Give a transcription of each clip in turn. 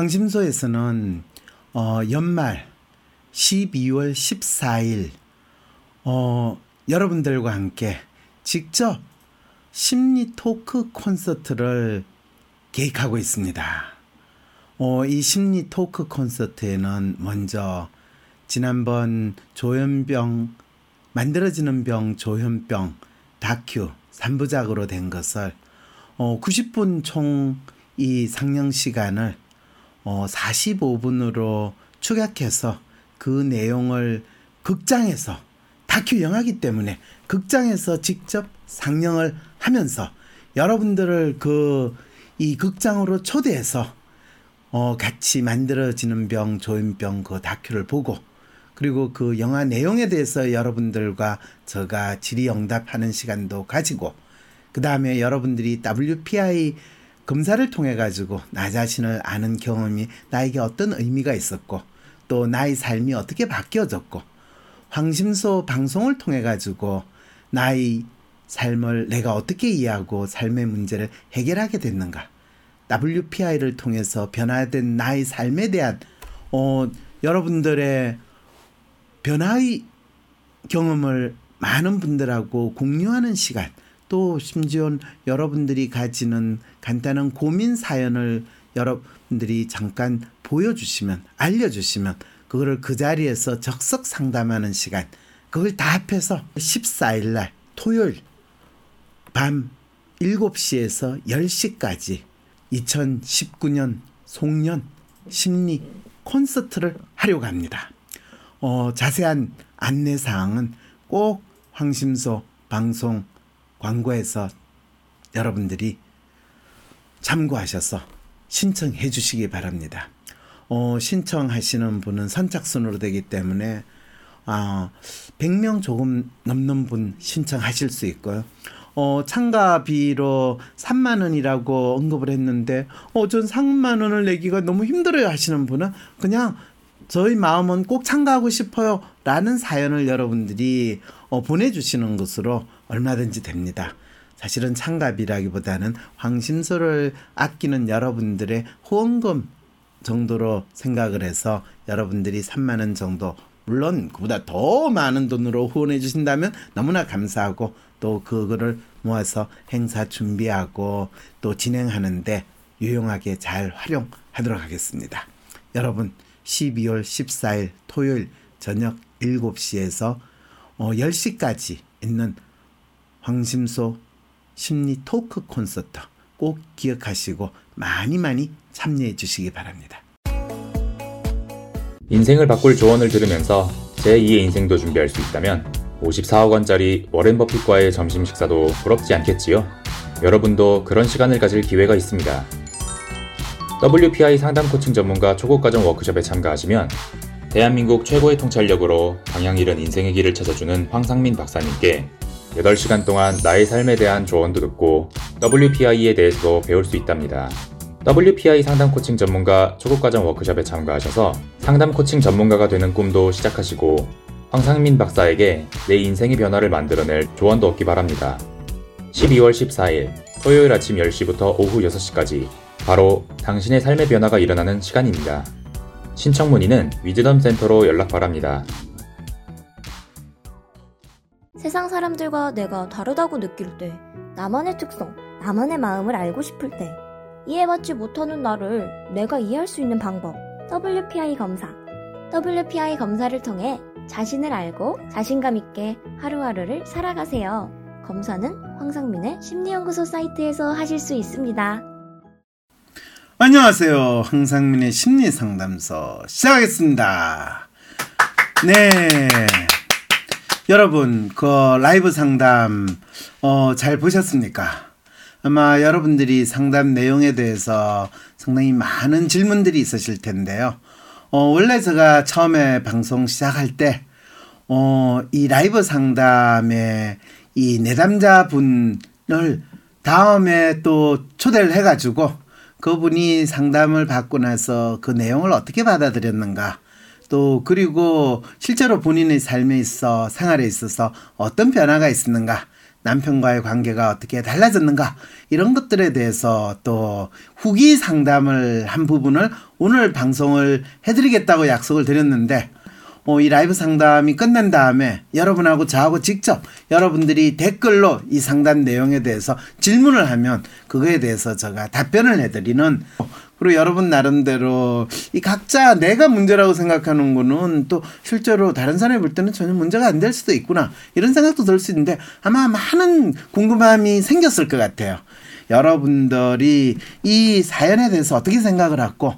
황심소에서는 어, 연말 12월 14일 어, 여러분들과 함께 직접 심리 토크 콘서트를 계획하고 있습니다. 어, 이 심리 토크 콘서트에는 먼저 지난번 조현병 만들어지는 병 조현병 다큐 3부작으로 된 것을 어, 90분 총 이 상영 시간을 어, 45분으로 축약해서 그 내용을 극장에서 다큐 영화기 때문에 극장에서 직접 상영을 하면서 여러분들을 그 이 극장으로 초대해서 어 같이 만들어지는 병 조현병 그 다큐를 보고 그리고 그 영화 내용에 대해서 여러분들과 제가 질의응답하는 시간도 가지고 그 다음에 여러분들이 WPI 검사를 통해 가지고 나 자신을 아는 경험이 나에게 어떤 의미가 있었고 또 나의 삶이 어떻게 바뀌어졌고 황심소 방송을 통해 가지고 나의 삶을 내가 어떻게 이해하고 삶의 문제를 해결하게 됐는가. WPI를 통해서 변화된 나의 삶에 대한 어, 여러분들의 변화의 경험을 많은 분들하고 공유하는 시간 또 심지어 여러분들이 가지는 간단한 고민 사연을 여러분들이 잠깐 보여주시면 알려주시면 그거를 그 자리에서 적석 상담하는 시간 그걸 다 합해서 14일 날 토요일 밤 7시에서 10시까지 2019년 송년 심리 콘서트를 하려고 합니다. 어, 자세한 안내 사항은 꼭 황심소 방송 광고에서 여러분들이 참고하셔서 신청해 주시기 바랍니다. 어, 신청하시는 분은 선착순으로 되기 때문에 아, 100명 조금 넘는 분 신청하실 수 있고요. 어, 참가비로 3만 원이라고 언급을 했는데 어, 전 3만 원을 내기가 너무 힘들어요 하시는 분은 그냥 저희 마음은 꼭 참가하고 싶어요 라는 사연을 여러분들이 어, 보내주시는 것으로 얼마든지 됩니다. 사실은 참가비라기보다는 황심소를 아끼는 여러분들의 후원금 정도로 생각을 해서 여러분들이 3만 원 정도 물론 그보다 더 많은 돈으로 후원해 주신다면 너무나 감사하고 또 그거를 모아서 행사 준비하고 또 진행하는데 유용하게 잘 활용하도록 하겠습니다. 여러분 12월 14일 토요일 저녁 7시에서 어 10시까지 있는 황심소 심리 토크 콘서트 꼭 기억하시고 많이 많이 참여해 주시기 바랍니다. 인생을 바꿀 조언을 들으면서 제2의 인생도 준비할 수 있다면 54억 원짜리 워렌 버핏과의 점심 식사도 부럽지 않겠지요? 여러분도 그런 시간을 가질 기회가 있습니다. WPI 상담 코칭 전문가 초급과정 워크숍에 참가하시면 대한민국 최고의 통찰력으로 방향 잃은 인생의 길을 찾아주는 황상민 박사님께 8시간 동안 나의 삶에 대한 조언도 듣고 WPI에 대해서도 배울 수 있답니다. WPI 상담 코칭 전문가 초급과정 워크숍에 참가하셔서 상담 코칭 전문가가 되는 꿈도 시작하시고 황상민 박사에게 내 인생의 변화를 만들어낼 조언도 얻기 바랍니다. 12월 14일 토요일 아침 10시부터 오후 6시까지 바로 당신의 삶의 변화가 일어나는 시간입니다. 신청 문의는 위즈덤 센터로 연락 바랍니다. 세상 사람들과 내가 다르다고 느낄 때, 나만의 특성, 나만의 마음을 알고 싶을 때, 이해받지 못하는 나를 내가 이해할 수 있는 방법, WPI 검사. WPI 검사를 통해 자신을 알고 자신감 있게 하루하루를 살아가세요. 검사는 황상민의 심리연구소 사이트에서 하실 수 있습니다. 안녕하세요. 황상민의 심리상담소 시작하겠습니다. 네. 여러분, 그 라이브 상담, 어, 잘 보셨습니까? 아마 여러분들이 상담 내용에 대해서 상당히 많은 질문들이 있으실 텐데요. 어, 원래 제가 처음에 방송 시작할 때, 어, 이 라이브 상담에 이 내담자 분을 다음에 또 초대를 해가지고 그분이 상담을 받고 나서 그 내용을 어떻게 받아들였는가. 또 그리고 실제로 본인의 삶에 있어 생활에 있어서 어떤 변화가 있었는가 남편과의 관계가 어떻게 달라졌는가 이런 것들에 대해서 또 후기 상담을 한 부분을 오늘 방송을 해드리겠다고 약속을 드렸는데 어, 이 라이브 상담이 끝난 다음에 여러분하고 저하고 직접 여러분들이 댓글로 이 상담 내용에 대해서 질문을 하면 그거에 대해서 제가 답변을 해드리는 그리고 여러분 나름대로 이 각자 내가 문제라고 생각하는 거는 또 실제로 다른 사람이 볼 때는 전혀 문제가 안 될 수도 있구나 이런 생각도 들 수 있는데 아마 많은 궁금함이 생겼을 것 같아요. 여러분들이 이 사연에 대해서 어떻게 생각을 하고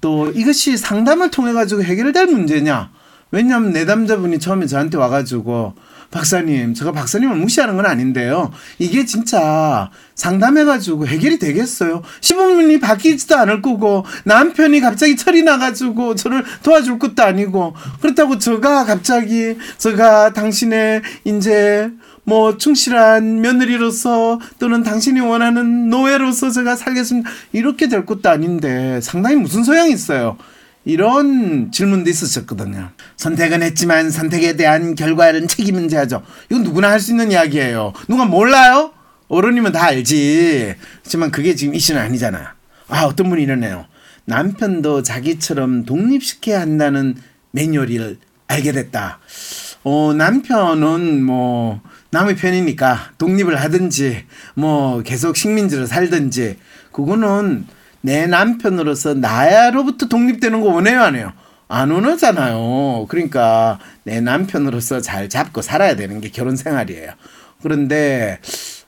또 이것이 상담을 통해 가지고 해결될 문제냐? 왜냐하면 내담자분이 처음에 저한테 와가지고 박사님, 제가 박사님을 무시하는 건 아닌데요. 이게 진짜 상담해가지고 해결이 되겠어요. 시부모님이 바뀌지도 않을 거고, 남편이 갑자기 철이 나가지고 저를 도와줄 것도 아니고, 그렇다고 제가 갑자기, 제가 당신의 이제 뭐 충실한 며느리로서 또는 당신이 원하는 노예로서 제가 살겠습니다. 이렇게 될 것도 아닌데 상당히 무슨 소양이 있어요. 이런 질문도 있었었거든요. 선택은 했지만 선택에 대한 결과는 책임은 져야죠. 이건 누구나 할 수 있는 이야기예요. 누가 몰라요? 어른이면 다 알지. 하지만 그게 지금 이슈는 아니잖아. 아, 어떤 분이 이러네요. 남편도 자기처럼 독립시켜야 한다는 매뉴얼을 알게 됐다. 어, 남편은 뭐, 남의 편이니까 독립을 하든지, 뭐, 계속 식민지로 살든지, 그거는 내 남편으로서 나로부터 독립되는 거 원해요, 안 해요? 안 원하잖아요. 그러니까 내 남편으로서 잘 잡고 살아야 되는 게 결혼 생활이에요. 그런데,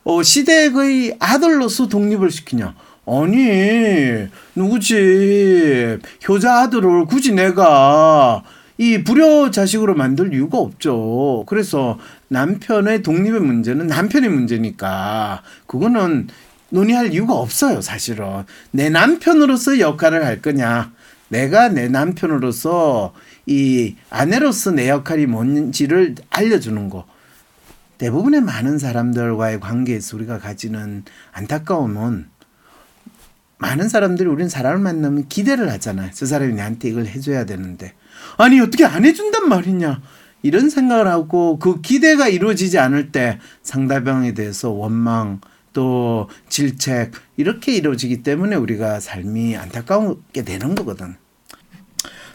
어, 시댁의 아들로서 독립을 시키냐? 아니, 누구지? 효자 아들을 굳이 내가 이 불효 자식으로 만들 이유가 없죠. 그래서 남편의 독립의 문제는 남편의 문제니까 그거는 논의할 이유가 없어요, 사실은. 내 남편으로서 역할을 할 거냐. 내가 내 남편으로서 이 아내로서 내 역할이 뭔지를 알려주는 거. 대부분의 많은 사람들과의 관계에서 우리가 가지는 안타까움은 많은 사람들이 우리는 사람을 만나면 기대를 하잖아요. 저 사람이 나한테 이걸 해줘야 되는데. 아니, 어떻게 안 해준단 말이냐. 이런 생각을 하고 그 기대가 이루어지지 않을 때 상대방에 대해서 원망, 또 질책 이렇게 이루어지기 때문에 우리가 삶이 안타까우게 되는 거거든.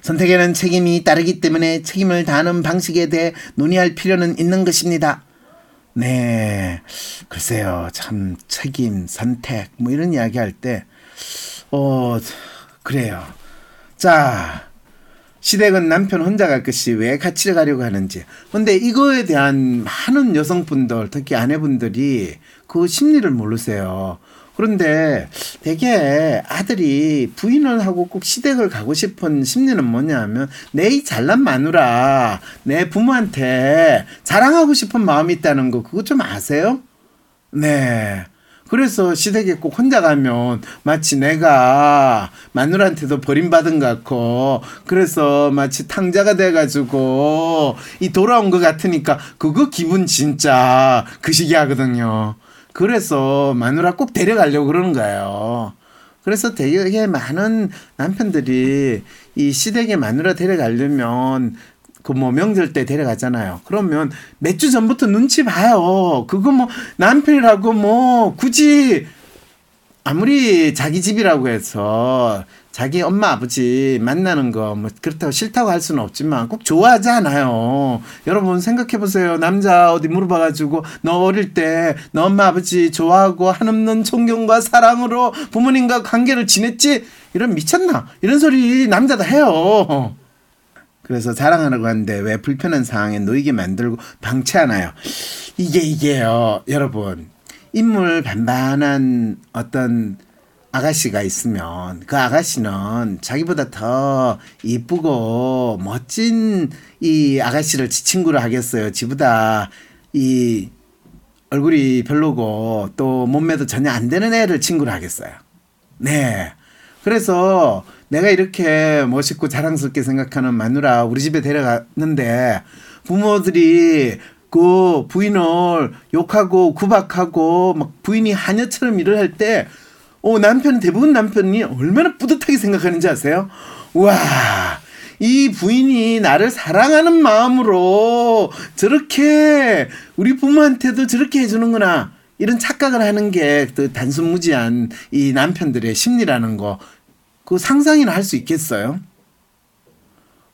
선택에는 책임이 따르기 때문에 책임을 다하는 방식에 대해 논의할 필요는 있는 것입니다. 네. 글쎄요. 참 책임, 선택 뭐 이런 이야기 할 때 어, 그래요. 자, 시댁은 남편 혼자 갈 것이 왜 같이 가려고 하는지. 근데 이거에 대한 많은 여성분들, 특히 아내분들이 그 심리를 모르세요. 그런데 되게 아들이 부인을 하고 꼭 시댁을 가고 싶은 심리는 뭐냐면 내 이 잘난 마누라 내 부모한테 자랑하고 싶은 마음이 있다는 거 그거 좀 아세요? 네. 그래서 시댁에 꼭 혼자 가면 마치 내가 마누라한테도 버림받은 것 같고 그래서 마치 탕자가 돼가지고 이 돌아온 것 같으니까 그거 기분 진짜 그 시기 하거든요. 그래서 마누라 꼭 데려가려고 그러는 거예요. 그래서 되게 많은 남편들이 이 시댁에 마누라 데려가려면 그 뭐 명절 때 데려가잖아요. 그러면 몇 주 전부터 눈치 봐요. 그거 뭐 남편이라고 뭐 굳이 아무리 자기 집이라고 해서 자기 엄마 아버지 만나는 거 뭐 그렇다고 싫다고 할 수는 없지만 꼭 좋아하지 않아요. 여러분 생각해 보세요. 남자 어디 물어봐 가지고 너 어릴 때 너 엄마 아버지 좋아하고 한없는 존경과 사랑으로 부모님과 관계를 지냈지? 이런 미쳤나? 이런 소리 남자 다 해요. 그래서 자랑하려고 하는데 왜 불편한 상황에 놓이게 만들고 방치하나요? 이게 이게요. 여러분 인물 반반한 어떤 아가씨가 있으면 그 아가씨는 자기보다 더 이쁘고 멋진 이 아가씨를 지 친구로 하겠어요. 지보다 이 얼굴이 별로고 또 몸매도 전혀 안 되는 애를 친구로 하겠어요. 네. 그래서 내가 이렇게 멋있고 자랑스럽게 생각하는 마누라 우리 집에 데려갔는데 부모들이 그 부인을 욕하고 구박하고 막 부인이 하녀처럼 일을 할 때 어, 남편, 대부분 남편이 얼마나 뿌듯하게 생각하는지 아세요? 와, 이 부인이 나를 사랑하는 마음으로 저렇게 우리 부모한테도 저렇게 해주는구나. 이런 착각을 하는 게 그 단순무지한 이 남편들의 심리라는 거, 그 상상이나 할 수 있겠어요?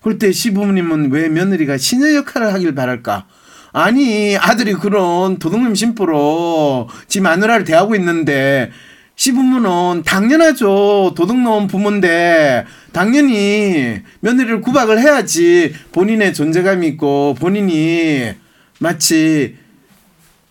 그럴 때 시부모님은 왜 며느리가 시녀 역할을 하길 바랄까? 아니, 아들이 그런 도둑놈 심보로 지 마누라를 대하고 있는데, 시부모는 당연하죠. 도둑놈 부모인데, 당연히 며느리를 구박을 해야지 본인의 존재감이 있고, 본인이 마치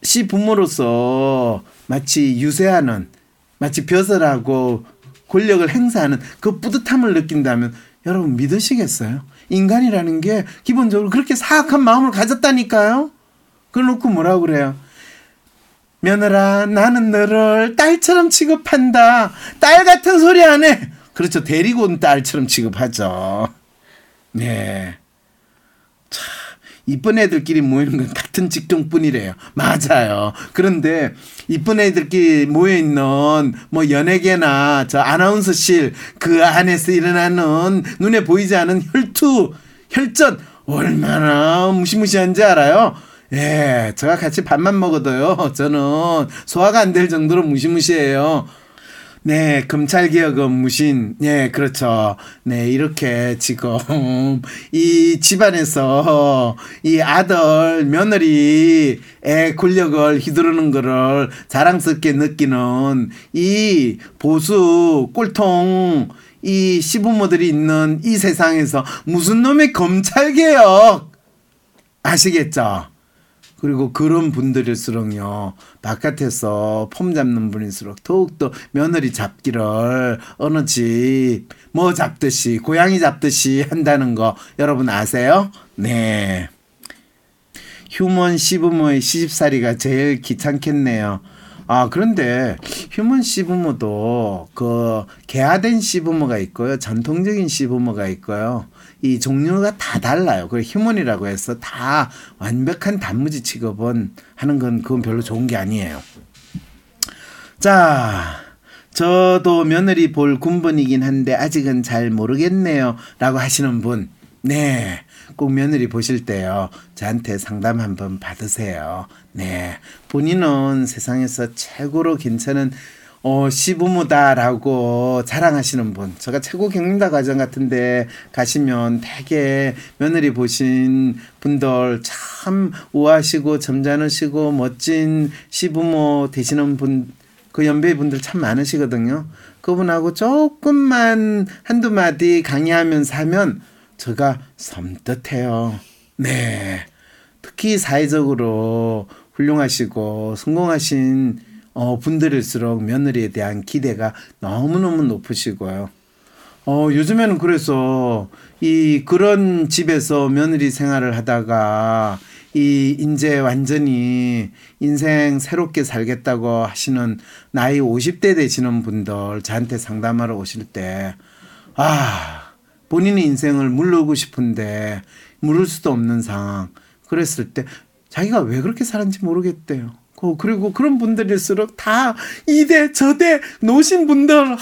시부모로서 마치 유세하는, 마치 벼슬하고 권력을 행사하는 그 뿌듯함을 느낀다면, 여러분 믿으시겠어요? 인간이라는 게 기본적으로 그렇게 사악한 마음을 가졌다니까요? 그래놓고 뭐라고 그래요? 며느라, 나는 너를 딸처럼 취급한다. 딸 같은 소리 안 해. 그렇죠. 데리고 온 딸처럼 취급하죠. 네. 참, 이쁜 애들끼리 모이는 건 같은 직종뿐이래요. 맞아요. 그런데 이쁜 애들끼리 모여 있는 뭐 연예계나 저 아나운서실 그 안에서 일어나는 눈에 보이지 않은 혈투, 혈전 얼마나 무시무시한지 알아요? 예, 제가 같이 밥만 먹어도요, 저는 소화가 안 될 정도로 무시무시해요. 네, 검찰개혁은 무신. 예, 그렇죠. 네, 이렇게 지금 이 집안에서 이 아들, 며느리 의 권력을 휘두르는 거를 자랑스럽게 느끼는 이 보수 꼴통 이 시부모들이 있는 이 세상에서 무슨 놈의 검찰개혁 아시겠죠? 그리고 그런 분들일수록요, 바깥에서 폼 잡는 분일수록 더욱더 며느리 잡기를 어느 집, 뭐 잡듯이, 고양이 잡듯이 한다는 거 여러분 아세요? 네. 휴먼 시부모의 시집살이가 제일 귀찮겠네요. 아, 그런데 휴먼 시부모도 그 개화된 시부모가 있고요. 전통적인 시부모가 있고요. 이 종류가 다 달라요. 그 휴먼이라고 해서 다 완벽한 단무지 취급은 하는 건 그건 별로 좋은 게 아니에요. 자, 저도 며느리 볼 군번이긴 한데 아직은 잘 모르겠네요. 라고 하시는 분. 네. 꼭 며느리 보실 때요. 저한테 상담 한번 받으세요. 네. 본인은 세상에서 최고로 괜찮은 어, 시부모다라고 자랑하시는 분. 제가 최고 경림다 과정 같은데 가시면 되게 며느리 보신 분들 참 우아하시고 점잖으시고 멋진 시부모 되시는 분, 그 연배 분들 참 많으시거든요. 그분하고 조금만 한두 마디 강의하면서 하면 제가 섬뜩해요. 네. 특히 사회적으로 훌륭하시고 성공하신 어, 분들일수록 며느리에 대한 기대가 너무너무 높으시고요. 어, 요즘에는 그래서 이 그런 집에서 며느리 생활을 하다가 이 이제 완전히 인생 새롭게 살겠다고 하시는 나이 50대 되시는 분들 저한테 상담하러 오실 때 아, 본인의 인생을 물르고 싶은데 물을 수도 없는 상황. 그랬을 때 자기가 왜 그렇게 살았는지 모르겠대요. 그리고 그런 분들일수록 다 이대 저대 노신 분들. 하,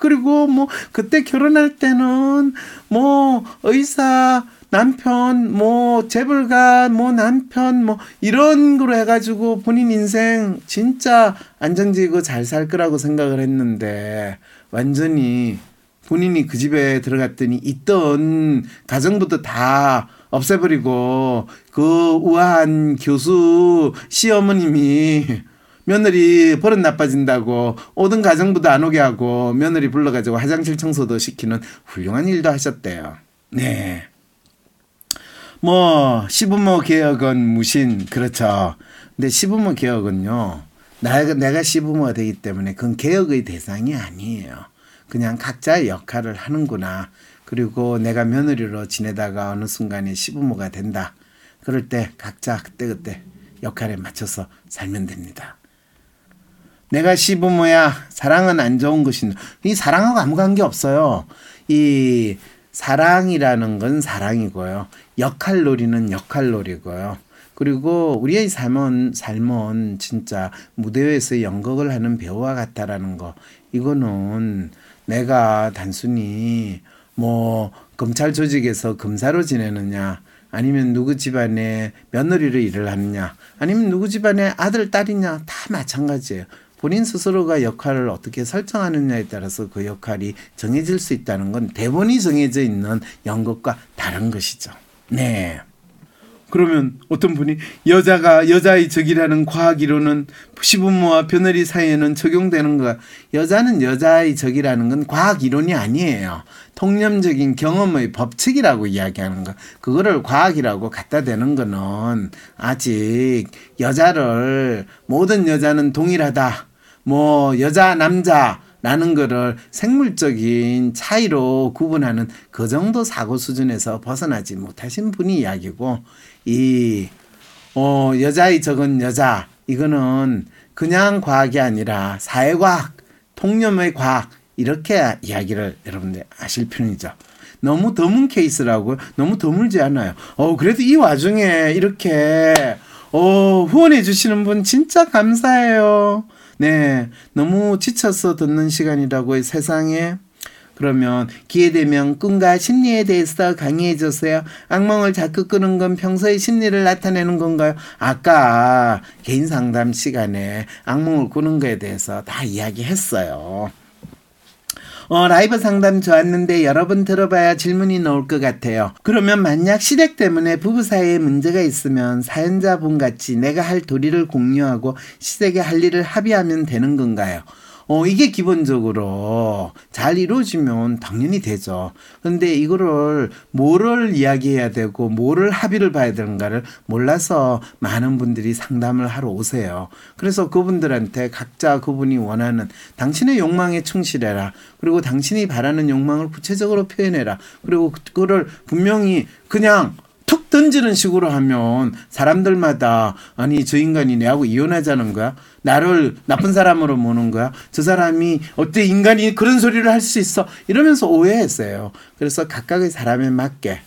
그리고 뭐 그때 결혼할 때는 뭐 의사 남편 뭐 재벌가 뭐 남편 뭐 이런 거로 해가지고 본인 인생 진짜 안정지고 잘 살 거라고 생각을 했는데 완전히 본인이 그 집에 들어갔더니 있던 가정부터 다 없애버리고 그 우아한 교수 시어머님이 며느리 버릇 나빠진다고 오던 가정부도 안 오게 하고 며느리 불러가지고 화장실 청소도 시키는 훌륭한 일도 하셨대요. 네. 뭐 시부모 개혁은 무신 그렇죠. 근데 시부모 개혁은요. 내가 내가 시부모가 되기 때문에 그건 개혁의 대상이 아니에요. 그냥 각자의 역할을 하는구나. 그리고 내가 며느리로 지내다가 어느 순간에 시부모가 된다. 그럴 때 각자 그때그때 역할에 맞춰서 살면 됩니다. 내가 시부모야. 사랑은 안 좋은 것인이 사랑하고 아무 관계 없어요. 이 사랑이라는 건 사랑이고요. 역할놀이는 역할놀이고요. 그리고 우리의 삶은 삶은 진짜 무대 에서 연극을 하는 배우와 같다라는 거. 이거는 내가 단순히 뭐 검찰 조직에서 검사로 지내느냐 아니면 누구 집안에 며느리로 일을 하느냐 아니면 누구 집안에 아들 딸이냐 다 마찬가지예요. 본인 스스로가 역할을 어떻게 설정하느냐에 따라서 그 역할이 정해질 수 있다는 건 대본이 정해져 있는 연극과 다른 것이죠. 네. 그러면 어떤 분이 여자가 여자의 적이라는 과학 이론은 시부모와 며느리 사이에는 적용되는 거 여자는 여자의 적이라는 건 과학 이론이 아니에요. 통념적인 경험의 법칙이라고 이야기하는 거. 그거를 과학이라고 갖다 대는 거는 아직 여자를 모든 여자는 동일하다. 뭐 여자 남자 라는 거를 생물적인 차이로 구분하는 그 정도 사고 수준에서 벗어나지 못하신 분이 이야기고 이 어, 여자의 적은 여자 이거는 그냥 과학이 아니라 사회과학, 통념의 과학 이렇게 이야기를 여러분들 아실 필요이죠. 너무 드문 케이스라고 너무 드물지 않아요. 어 그래도 이 와중에 이렇게 어 후원해 주시는 분 진짜 감사해요. 네, 너무 지쳐서 듣는 시간이라고 세상에 그러면 기회 되면 꿈과 심리에 대해서 강의해 주세요. 악몽을 자꾸 꾸는 건 평소의 심리를 나타내는 건가요? 아까 개인 상담 시간에 악몽을 꾸는 거에 대해서 다 이야기했어요. 어, 라이브 상담 좋았는데 여러 분 들어봐야 질문이 나올 것 같아요. 그러면 만약 시댁 때문에 부부 사이에 문제가 있으면 사연자분 같이 내가 할 도리를 공유하고 시댁에 할 일을 합의하면 되는 건가요? 어, 이게 기본적으로 잘 이루어지면 당연히 되죠. 근데 이거를 뭐를 이야기해야 되고 뭐를 합의를 봐야 되는가를 몰라서 많은 분들이 상담을 하러 오세요. 그래서 그분들한테 각자 그분이 원하는 당신의 욕망에 충실해라. 그리고 당신이 바라는 욕망을 구체적으로 표현해라. 그리고 그거를 분명히 그냥 툭 던지는 식으로 하면 사람들마다 아니 저 인간이 내하고 이혼하자는 거야? 나를 나쁜 사람으로 보는 거야? 저 사람이 어때 인간이 그런 소리를 할 수 있어? 이러면서 오해했어요. 그래서 각각의 사람에 맞게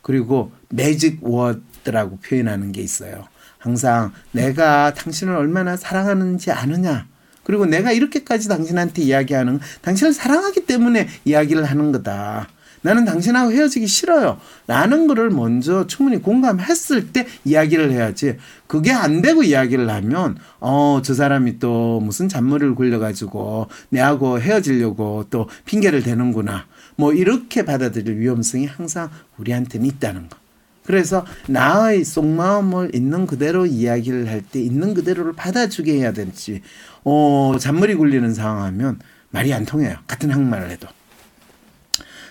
그리고 매직 워드라고 표현하는 게 있어요. 항상 내가 당신을 얼마나 사랑하는지 아느냐? 그리고 내가 이렇게까지 당신한테 이야기하는 당신을 사랑하기 때문에 이야기를 하는 거다. 나는 당신하고 헤어지기 싫어요. 라는 거를 먼저 충분히 공감했을 때 이야기를 해야지. 그게 안 되고 이야기를 하면, 어, 저 사람이 또 무슨 잔머리를 굴려가지고 내하고 헤어지려고 또 핑계를 대는구나. 뭐 이렇게 받아들일 위험성이 항상 우리한테는 있다는 거. 그래서 나의 속마음을 있는 그대로 이야기를 할 때 있는 그대로를 받아주게 해야 될지, 어, 잔머리 굴리는 상황하면 말이 안 통해요. 같은 한말을 해도.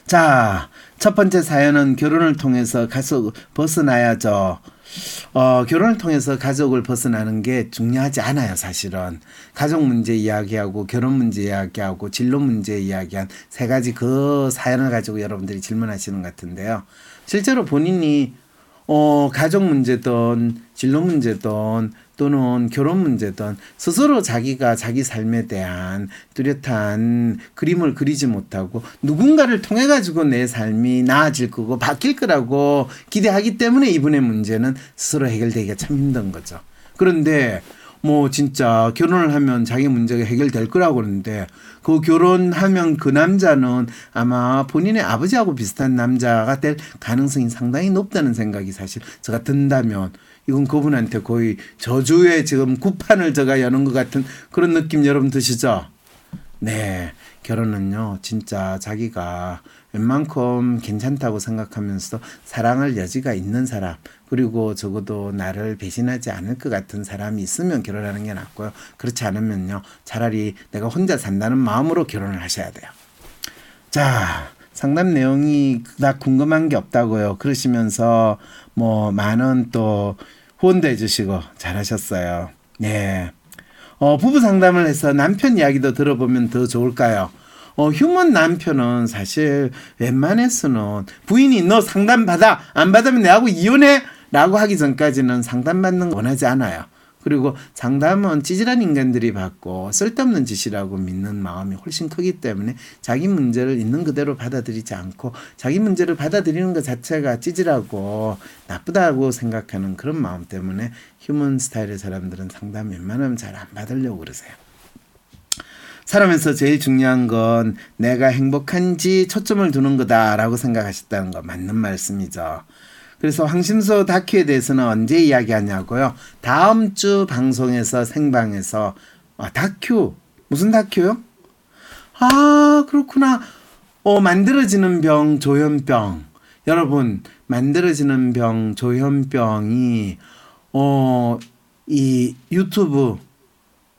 자, 첫 번째 사연은 결혼을 통해서 가족 벗어나야죠. 어, 결혼을 통해서 가족을 벗어나는 게 중요하지 않아요, 사실은. 가족 문제 이야기하고, 결혼 문제 이야기하고, 진로 문제 이야기한 세 가지 그 사연을 가지고 여러분들이 질문하시는 것 같은데요. 실제로 본인이, 어, 가족 문제든, 진로 문제든, 또는 결혼 문제든 스스로 자기가 자기 삶에 대한 뚜렷한 그림을 그리지 못하고 누군가를 통해 가지고 내 삶이 나아질 거고 바뀔 거라고 기대하기 때문에 이분의 문제는 스스로 해결되기가 참 힘든 거죠. 그런데 뭐 진짜 결혼을 하면 자기 문제가 해결될 거라고 그러는데 그 결혼하면 그 남자는 아마 본인의 아버지하고 비슷한 남자가 될 가능성이 상당히 높다는 생각이 사실 제가 든다면 이건 그분한테 거의 저주의 지금 구판을 제가 여는 것 같은 그런 느낌 여러분 드시죠? 네. 결혼은요, 진짜 자기가 웬만큼 괜찮다고 생각하면서 사랑할 여지가 있는 사람, 그리고 적어도 나를 배신하지 않을 것 같은 사람이 있으면 결혼하는 게 낫고요. 그렇지 않으면요, 차라리 내가 혼자 산다는 마음으로 결혼을 하셔야 돼요. 자, 상담 내용이 나 궁금한 게 없다고요. 그러시면서 뭐 많은 또 후원도 해주시고 잘하셨어요. 네. 어, 부부 상담을 해서 남편 이야기도 들어보면 더 좋을까요? 어, 휴먼 남편은 사실 웬만해서는 부인이 너 상담 받아 안 받으면 내하고 이혼해 라고 하기 전까지는 상담받는 거 원하지 않아요. 그리고 상담은 찌질한 인간들이 받고 쓸데없는 짓이라고 믿는 마음이 훨씬 크기 때문에 자기 문제를 있는 그대로 받아들이지 않고 자기 문제를 받아들이는 것 자체가 찌질하고 나쁘다고 생각하는 그런 마음 때문에 휴먼 스타일의 사람들은 상담 웬만하면 잘 안 받으려고 그러세요. 살아면서 제일 중요한 건 내가 행복한지 초점을 두는 거다라고 생각하셨다는 거 맞는 말씀이죠. 그래서 황심소 다큐에 대해서는 언제 이야기하냐고요? 다음 주 방송에서 생방에서 아, 다큐 무슨 다큐요? 아 그렇구나. 어 만들어지는 병 조현병 여러분 만들어지는 병 조현병이 어 이 유튜브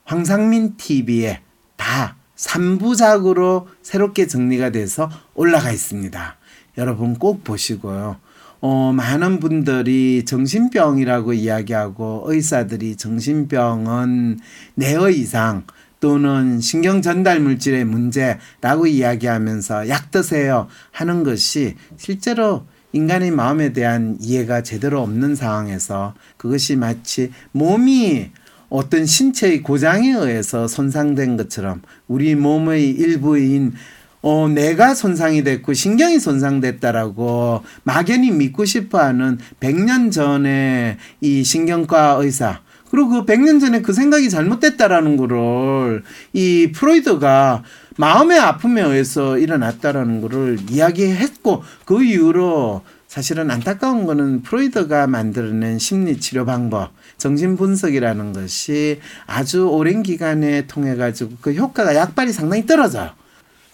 황상민 TV에 다 3부작으로 새롭게 정리가 돼서 올라가 있습니다. 여러분 꼭 보시고요. 어, 많은 분들이 정신병이라고 이야기하고 의사들이 정신병은 뇌의 이상 또는 신경 전달 물질의 문제라고 이야기하면서 약 드세요 하는 것이 실제로 인간의 마음에 대한 이해가 제대로 없는 상황에서 그것이 마치 몸이 어떤 신체의 고장에 의해서 손상된 것처럼 우리 몸의 일부인 어, 내가 손상이 됐고 신경이 손상됐다라고 막연히 믿고 싶어 하는 100년 전에 이 신경과 의사, 그리고 그 100년 전에 그 생각이 잘못됐다라는 거를 이 프로이드가 마음의 아픔에 의해서 일어났다라는 거를 이야기했고 그 이후로 사실은 안타까운 거는 프로이드가 만들어낸 심리 치료 방법, 정신 분석이라는 것이 아주 오랜 기간에 통해 가지고 그 효과가 약발이 상당히 떨어져요.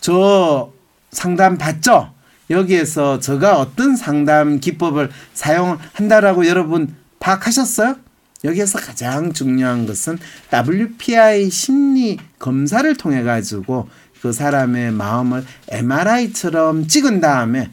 저 상담 받죠? 여기에서 제가 어떤 상담 기법을 사용한다라고 여러분 파악하셨어요? 여기에서 가장 중요한 것은 WPI 심리 검사를 통해 가지고 그 사람의 마음을 MRI처럼 찍은 다음에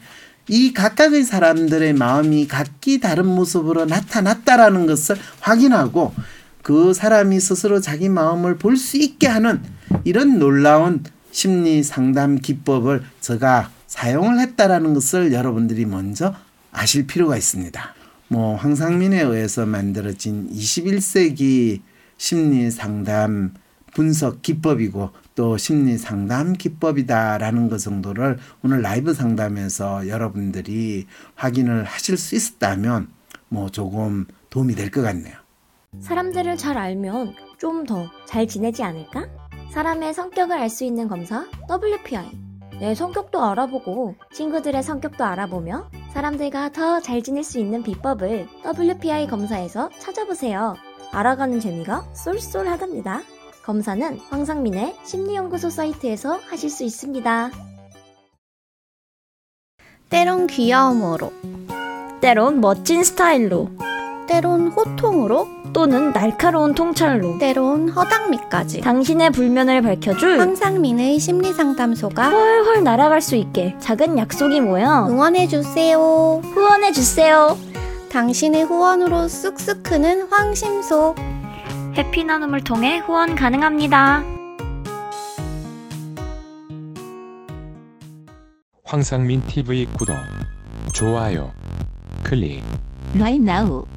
이 각각의 사람들의 마음이 각기 다른 모습으로 나타났다라는 것을 확인하고 그 사람이 스스로 자기 마음을 볼 수 있게 하는 이런 놀라운 심리 상담 기법을 제가 사용을 했다라는 것을 여러분들이 먼저 아실 필요가 있습니다. 뭐 황상민에 의해서 만들어진 21세기 심리 상담 분석 기법이고 또 심리 상담 기법이다라는 것 정도를 오늘 라이브 상담에서 여러분들이 확인을 하실 수 있었다면 뭐 조금 도움이 될 것 같네요. 사람들을 잘 알면 좀 더 잘 지내지 않을까? 사람의 성격을 알 수 있는 검사 WPI. 내 성격도 알아보고 친구들의 성격도 알아보며 사람들과 더 잘 지낼 수 있는 비법을 WPI 검사에서 찾아보세요. 알아가는 재미가 쏠쏠하답니다. 검사는 황상민의 심리연구소 사이트에서 하실 수 있습니다. 때론 귀여움으로, 때론 멋진 스타일로, 때론 호통으로, 또는 날카로운 통찰로 때론 허당미까지 당신의 불면을 밝혀줄 황상민의 심리상담소가 훨훨 날아갈 수 있게 작은 약속이 모여 응원해주세요. 후원해주세요. 당신의 후원으로 쑥쑥 크는 황심소. 해피 나눔을 통해 후원 가능합니다. 황상민 TV 구독, 좋아요, 클릭. ないなお。